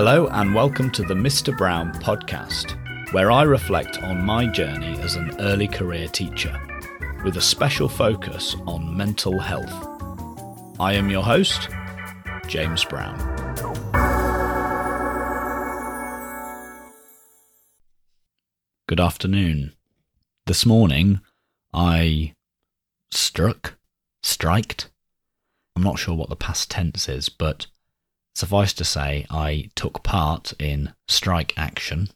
Hello, and welcome to the Mr. Brown podcast, where I reflect on my journey as an early career teacher, with a special focus on mental health. I am your host, James Brown. Good afternoon. This morning, I struck, striked. I'm not sure what the past tense is, but Suffice to say, I took part in strike action,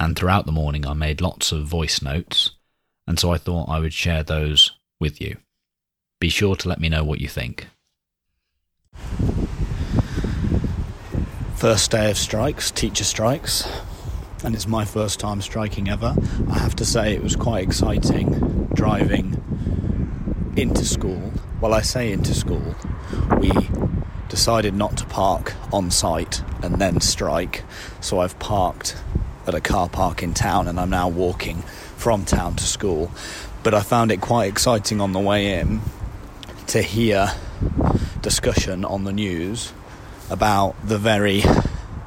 and throughout the morning I made lots of voice notes, and so I thought I would share those with you. Be sure to let me know what you think. First day of strikes, teacher strikes, and it's my first time striking ever. I have to say it was quite exciting driving into school. Well, I say into school. We decided not to park on site and then strike. So I've parked at a car park in town and I'm now walking from town to school. But I found it quite exciting on the way in to hear discussion on the news about the very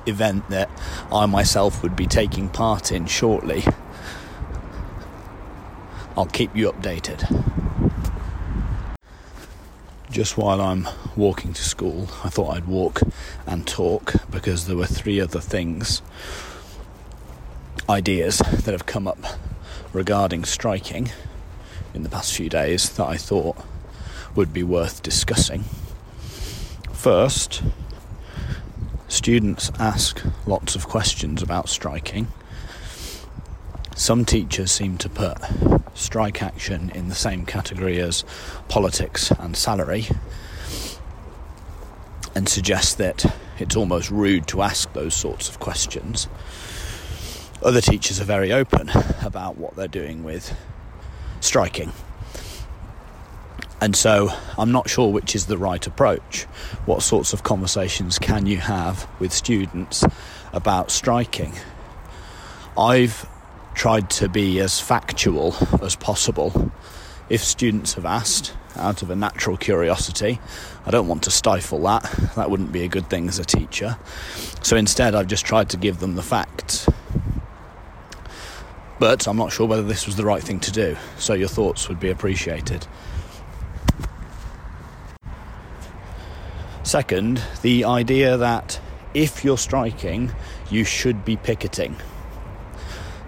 event that I myself would be taking part in shortly. I'll keep you updated just while I'm walking to school, I thought I'd walk and talk because there were three other things, ideas that have come up regarding striking in the past few days that I thought would be worth discussing. First, students ask lots of questions about striking. Some teachers seem to put strike action in the same category as politics and salary and suggest that it's almost rude to ask those sorts of questions. Other teachers are very open about what they're doing with striking. And so I'm not sure which is the right approach. What sorts of conversations can you have with students about striking? I've tried to be as factual as possible. If students have asked out of a natural curiosity, I don't want to stifle that. That wouldn't be a good thing as a teacher. So instead, I've just tried to give them the facts. But I'm not sure whether this was the right thing to do, so your thoughts would be appreciated. Second, the idea that if you're striking, you should be picketing.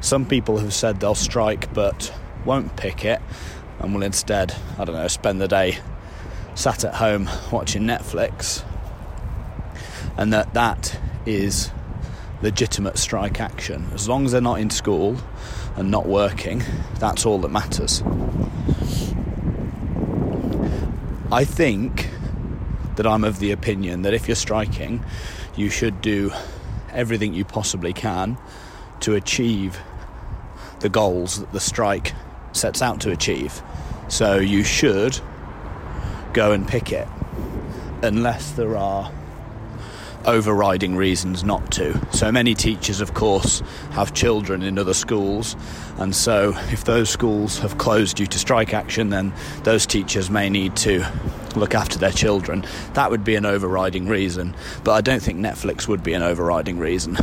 Some people have said they'll strike but won't pick it and will instead, I don't know, spend the day sat at home watching Netflix. And that that is legitimate strike action. As long as they're not in school and not working, that's all that matters. I think that I'm of the opinion that if you're striking, you should do everything you possibly can to achieve the goals that the strike sets out to achieve. So you should go and pick it, unless there are overriding reasons not to. So many teachers, of course, have children in other schools, and so if those schools have closed due to strike action, then those teachers may need to look after their children. That would be an overriding reason, but I don't think Netflix would be an overriding reason.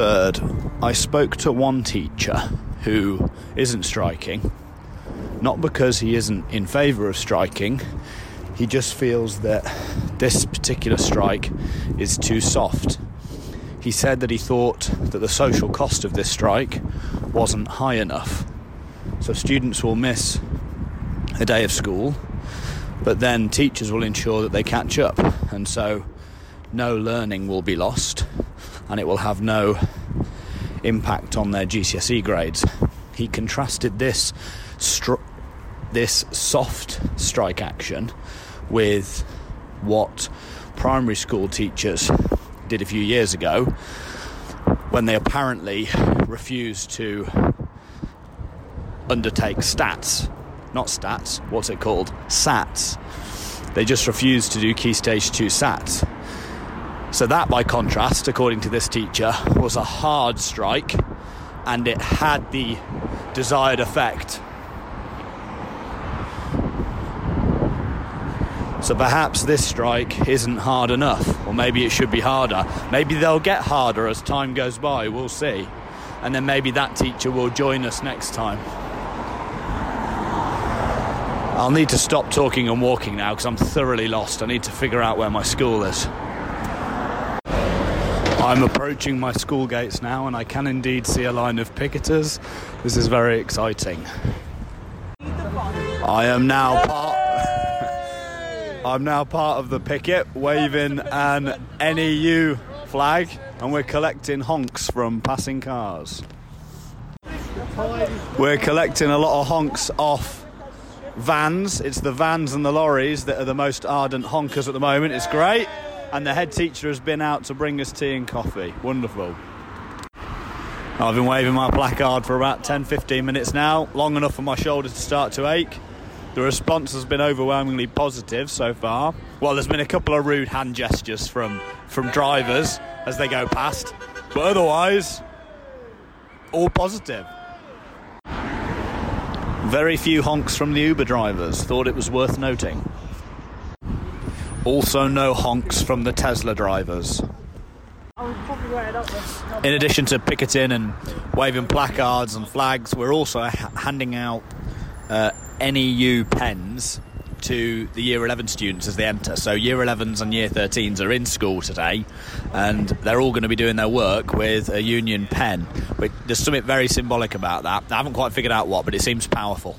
Third, I spoke to one teacher who isn't striking, not because he isn't in favour of striking, he just feels that this particular strike is too soft. He said that he thought that the social cost of this strike wasn't high enough. So students will miss a day of school, but then teachers will ensure that they catch up, and so no learning will be lost and it will have no impact on their GCSE grades. He contrasted this this soft strike action with what primary school teachers did a few years ago when they apparently refused to undertake stats. Not stats, what's it called? SATs. They just refused to do Key Stage 2 SATs. So, that by contrast, according to this teacher, was a hard strike and it had the desired effect. So perhaps this strike isn't hard enough, or maybe it should be harder. Maybe they'll get harder as time goes by, we'll see. And then maybe that teacher will join us next time. I'll need to stop talking and walking now because I'm thoroughly lost. I need to figure out where my school is. I'm approaching my school gates now and I can indeed see a line of picketers. This is very exciting. I am now part I'm now part of the picket waving an NEU flag and we're collecting honks from passing cars. We're collecting a lot of honks off vans. It's the vans and the lorries that are the most ardent honkers at the moment. It's great and the head teacher has been out to bring us tea and coffee. Wonderful. I've been waving my placard for about 10 15 minutes now, long enough for my shoulders to start to ache. The response has been overwhelmingly positive so far. Well, there's been a couple of rude hand gestures from, from drivers as they go past, but otherwise, all positive. Very few honks from the Uber drivers, thought it was worth noting. Also, no honks from the Tesla drivers. In addition to picketing and waving placards and flags, we're also handing out uh, NEU pens to the year 11 students as they enter. So, year 11s and year 13s are in school today and they're all going to be doing their work with a union pen. There's something very symbolic about that. I haven't quite figured out what, but it seems powerful.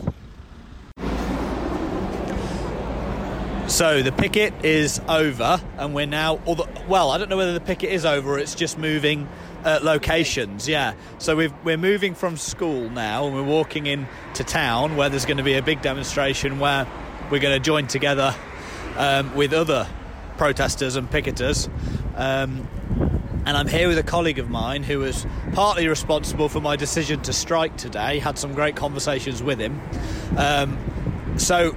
So the picket is over, and we're now. The, well, I don't know whether the picket is over it's just moving uh, locations. Yeah. So we are moving from school now, and we're walking into town where there's going to be a big demonstration where we're going to join together um, with other protesters and picketers. Um, and I'm here with a colleague of mine who was partly responsible for my decision to strike today. Had some great conversations with him. Um, so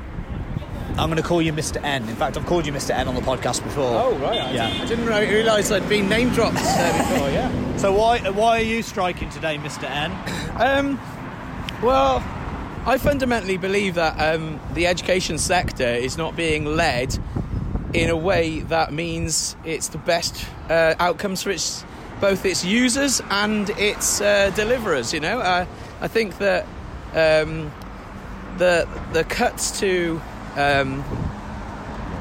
I'm going to call you Mr. N. In fact, I've called you Mr. N on the podcast before. Oh right, I yeah. Didn't, I didn't realise I'd been name dropped there before. Yeah. So why why are you striking today, Mr. N? Um, well, I fundamentally believe that um, the education sector is not being led in a way that means it's the best uh, outcomes for its both its users and its uh, deliverers. You know, uh, I think that um, the the cuts to um,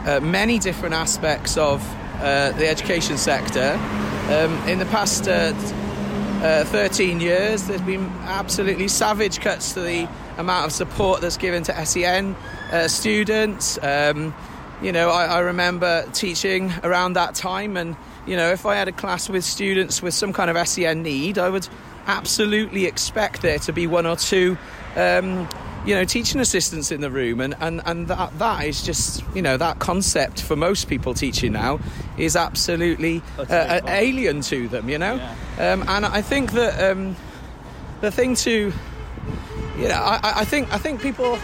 uh, many different aspects of uh, the education sector. Um, in the past uh, uh 13 years, there's been absolutely savage cuts to the amount of support that's given to SEN uh, students. Um, you know, I, I remember teaching around that time, and you know, if I had a class with students with some kind of SEN need, I would absolutely expect there to be one or two um, you know teaching assistants in the room and and and that that is just you know that concept for most people teaching now is absolutely uh, alien to them you know yeah. um, and I think that um, the thing to you know I, I think I think people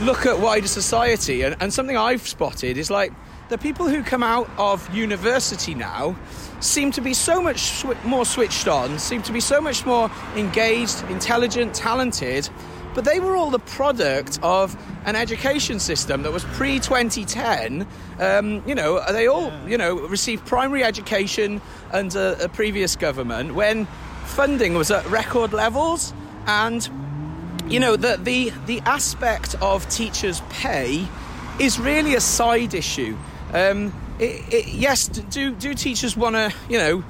look at wider society and, and something I've spotted is like the people who come out of university now seem to be so much sw- more switched on, seem to be so much more engaged, intelligent, talented, but they were all the product of an education system that was pre 2010. Um, you know, they all, you know, received primary education under a previous government when funding was at record levels and you know the the the aspect of teachers' pay is really a side issue. Um, it, it, yes, do do teachers want to you know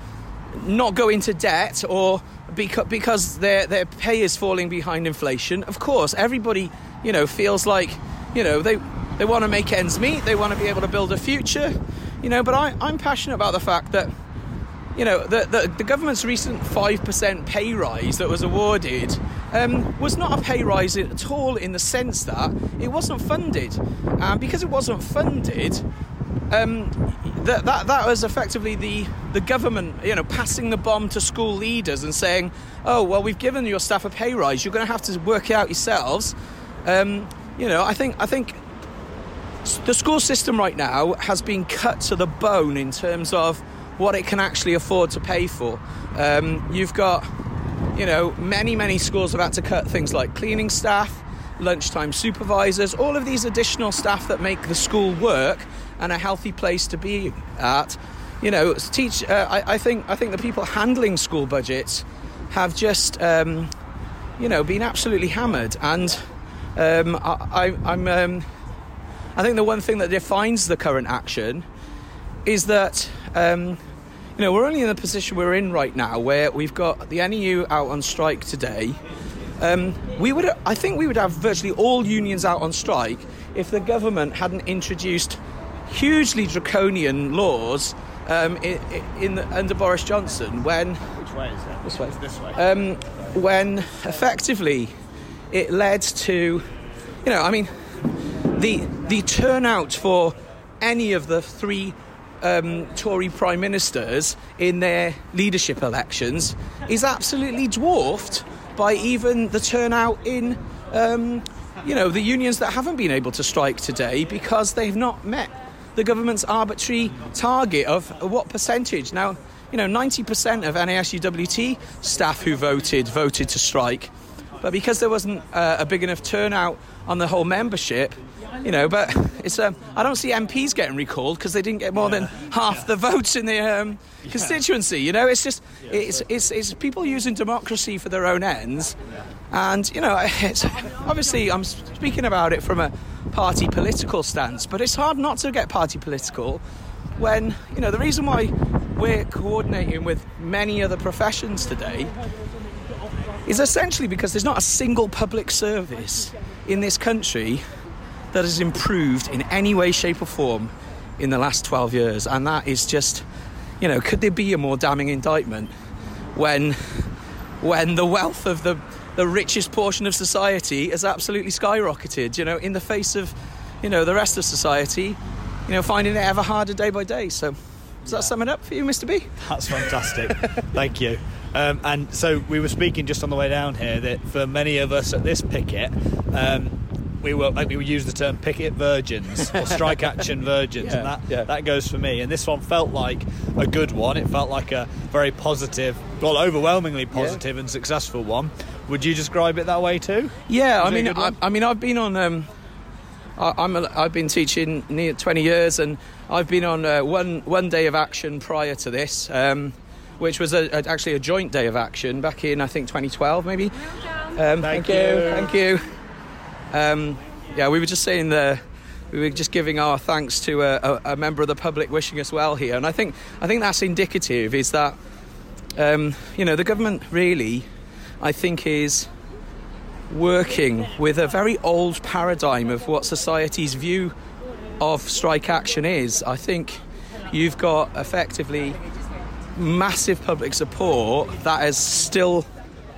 not go into debt or because because their their pay is falling behind inflation. Of course, everybody you know feels like you know they they want to make ends meet. They want to be able to build a future. You know, but I, I'm passionate about the fact that you know the the, the government's recent five percent pay rise that was awarded um, was not a pay rise at all in the sense that it wasn't funded, and because it wasn't funded. Um, that, that, that was effectively the, the government, you know, passing the bomb to school leaders and saying, oh, well, we've given your staff a pay rise, you're going to have to work it out yourselves. Um, you know, I think, I think the school system right now has been cut to the bone in terms of what it can actually afford to pay for. Um, you've got, you know, many, many schools have had to cut things like cleaning staff. lunchtime supervisors, all of these additional staff that make the school work and a healthy place to be at. You know, teach. Uh, I, I, think I think the people handling school budgets have just, um, you know, been absolutely hammered. And um, I, am um, I think the one thing that defines the current action is that. Um, you know, we're only in the position we're in right now, where we've got the NEU out on strike today. Um, we would, I think, we would have virtually all unions out on strike if the government hadn't introduced hugely draconian laws um, in, in the, under Boris Johnson when. Which way is it? This way. This way. Um, when effectively it led to, you know, I mean, the the turnout for any of the three um, Tory prime ministers in their leadership elections is absolutely dwarfed by even the turnout in, um, you know, the unions that haven't been able to strike today because they've not met the government's arbitrary target of what percentage. Now, you know, 90% of NASUWT staff who voted voted to strike, but because there wasn't uh, a big enough turnout on the whole membership, you know, but it's um, I don't see MPs getting recalled because they didn't get more than half the votes in the um, constituency. You know, it's just it's, it's it's people using democracy for their own ends, and you know, it's obviously I'm speaking about it from a party political stance, but it's hard not to get party political when you know the reason why we're coordinating with many other professions today is essentially because there's not a single public service in this country that has improved in any way, shape, or form in the last 12 years. And that is just, you know, could there be a more damning indictment when, when the wealth of the, the richest portion of society has absolutely skyrocketed, you know, in the face of, you know, the rest of society, you know, finding it ever harder day by day. So, does that sum it up for you, Mr. B? That's fantastic. Thank you. Um, and so we were speaking just on the way down here that for many of us at this picket, um, we were like we would use the term picket virgins or strike action virgins, yeah, and that yeah. that goes for me. And this one felt like a good one. It felt like a very positive, well, overwhelmingly positive yeah. and successful one. Would you describe it that way too? Yeah, Was I mean, I, I, mean, I've been on. Um, I, am a, I've been teaching near 20 years, and I've been on uh, one one day of action prior to this. Um, which was a, a, actually a joint day of action back in I think 2012 maybe. Um, thank, thank, you. Thank you. Um, yeah, we were just saying the we were just giving our thanks to a, a, a, member of the public wishing us well here, and I think I think that's indicative. Is that um, you know the government really, I think, is working with a very old paradigm of what society's view of strike action is. I think you've got effectively massive public support that has still,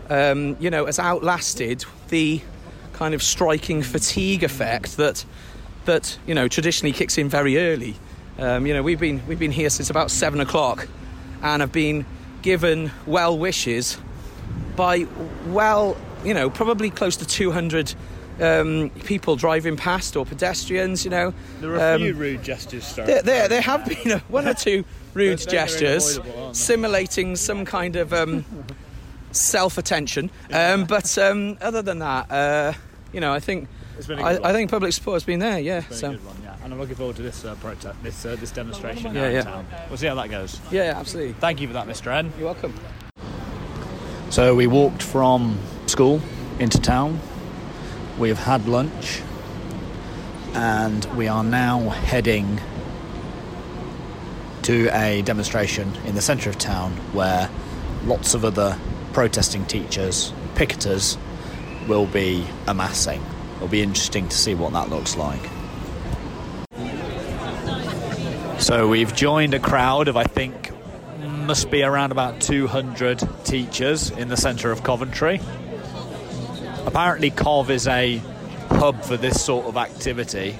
um, you know, has outlasted the kind of striking fatigue effect that that you know traditionally kicks in very early. Um, you know, we've been we've been here since about seven o'clock, and have been given well wishes by well, you know, probably close to two hundred um, people driving past or pedestrians. You know, there are a um, few rude gestures. There, there, there have been one or two rude gestures, simulating some kind of um, self attention. Um, but um, other than that. Uh, you know, I think I, I, think public support has been there. Yeah, been so. One, yeah. And I'm looking forward to this uh, protest, this uh, this demonstration. Yeah, yeah. Town. We'll see how that goes. Yeah, yeah, absolutely. Thank you for that, Mr. N. You're welcome. So we walked from school into town. We have had lunch, and we are now heading to a demonstration in the centre of town where lots of other protesting teachers, picketers, will be amassing. It'll be interesting to see what that looks like. So we've joined a crowd of, I think, must be around about 200 teachers in the centre of Coventry. Apparently, Cov is a hub for this sort of activity,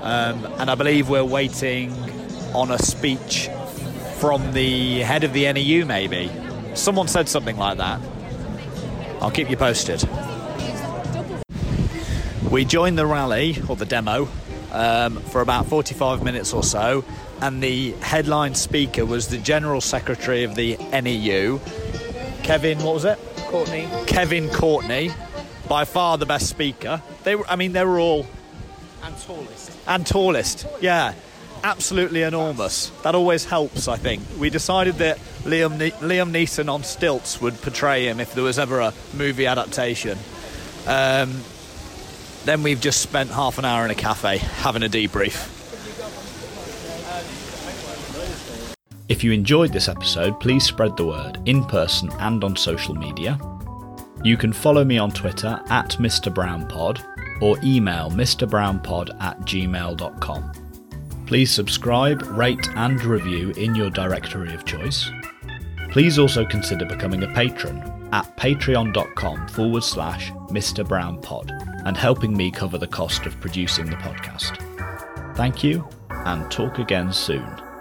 um, and I believe we're waiting on a speech from the head of the NEU, maybe. Someone said something like that. I'll keep you posted. We joined the rally, or the demo, um, for about 45 minutes or so, and the headline speaker was the General Secretary of the NEU, Kevin, what was it? Courtney. Kevin Courtney, by far the best speaker. They were, I mean, they were all And tallest. and tallest. Yeah, absolutely enormous. That always helps. I think we decided that Liam ne- Liam Neeson on stilts would portray him if there was ever a movie adaptation. Um, then we've just spent half an hour in a cafe having a debrief. If you enjoyed this episode, please spread the word in person and on social media. You can follow me on Twitter at Mr. Brown Pod or email mrbrownpod at gmail.com. Please subscribe, rate, and review in your directory of choice. Please also consider becoming a patron at patreon.com forward slash Mr. Brown Pod and helping me cover the cost of producing the podcast. Thank you and talk again soon.